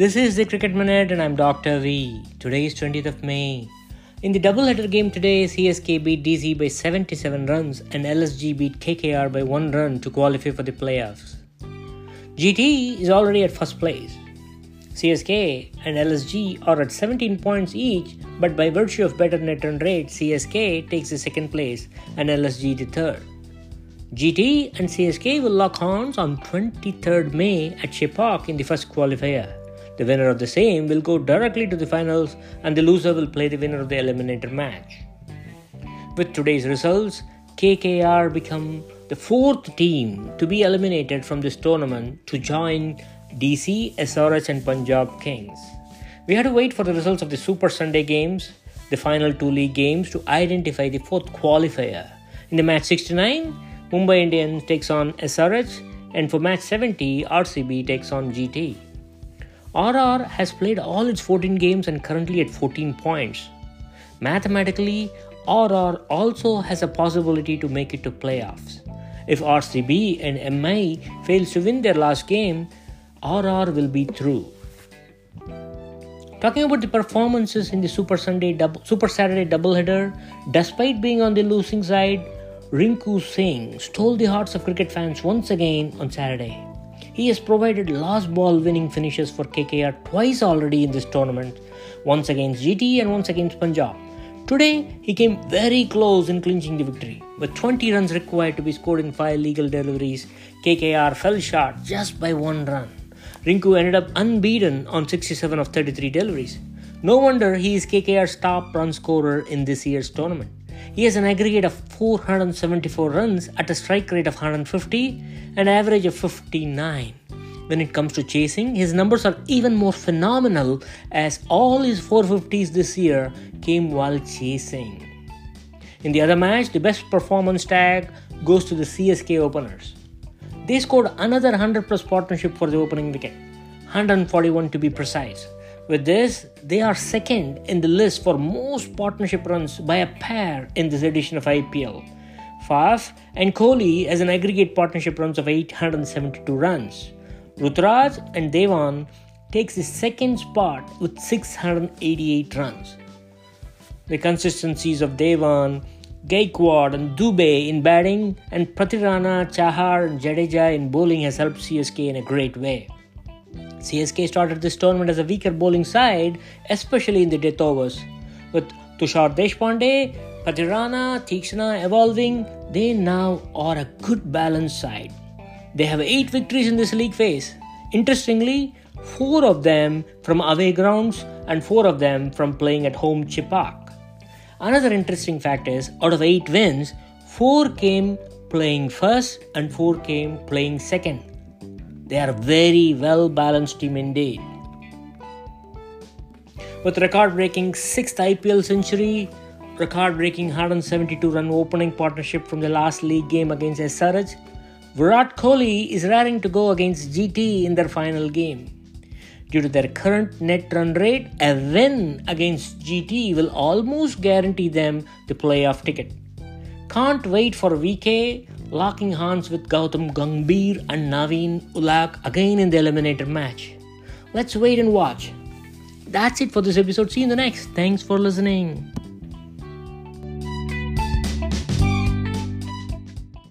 This is the Cricket Minute and I'm Dr. V. Today is 20th of May. In the double-header game today, CSK beat DC by 77 runs and LSG beat KKR by 1 run to qualify for the playoffs. GT is already at first place. CSK and LSG are at 17 points each, but by virtue of better net run rate, CSK takes the second place and LSG the third. GT and CSK will lock horns on 23rd May at Chepauk in the first qualifier. The winner of the same will go directly to the finals and the loser will play the winner of the eliminator match. With today's results, KKR become the fourth team to be eliminated from this tournament to join DC, SRH and Punjab Kings. We had to wait for the results of the Super Sunday games, the final two league games to identify the fourth qualifier. In the match 69, Mumbai Indians takes on SRH, and for match 70, RCB takes on GT. RR has played all its 14 games and currently at 14 points. Mathematically, RR also has a possibility to make it to playoffs. If RCB and MI fails to win their last game, RR will be through. Talking about the performances in the Super Sunday double, Super Saturday doubleheader, despite being on the losing side, Rinku Singh stole the hearts of cricket fans once again on Saturday. He has provided last ball winning finishes for KKR twice already in this tournament, once against GT and once against Punjab. Today, he came very close in clinching the victory. With 20 runs required to be scored in 5 legal deliveries, KKR fell short just by one run. Rinku ended up unbeaten on 67 of 33 deliveries. No wonder he is KKR's top run scorer in this year's tournament. He has an aggregate of 474 runs at a strike rate of 150 and average of 59. When it comes to chasing, his numbers are even more phenomenal as all his 450s this year came while chasing. In the other match, the best performance tag goes to the CSK openers. They scored another 100 plus partnership for the opening wicket, 141 to be precise. With this, they are second in the list for most partnership runs by a pair in this edition of IPL. Faf and Kohli has an aggregate partnership runs of 872 runs. Ruturaj and Devon takes the second spot with 688 runs. The consistencies of Devon, Gaikwad and Dubey in batting and Pathirana, Chahar and Jadeja in bowling has helped CSK in a great way. CSK started this tournament as a weaker bowling side, especially in the death overs. With Tushar Deshpande, Pathirana, Theekshana evolving, they now are a good balanced side. They have 8 victories in this league phase. Interestingly, 4 of them from away grounds and 4 of them from playing at home Chepauk. Another interesting fact is out of 8 wins, 4 came playing first and 4 came playing second. They are very well balanced team indeed. With record breaking 6th IPL century, record breaking 172 run opening partnership from the last league game against SRH, Virat Kohli is raring to go against GT in their final game. Due to their current net run rate, a win against GT will almost guarantee them the playoff ticket. Can't wait for VK locking hands with Gautam Gambhir and Naveen Ulak again in the eliminator match. Let's wait and watch. That's it for this episode. See you in the next. Thanks for listening.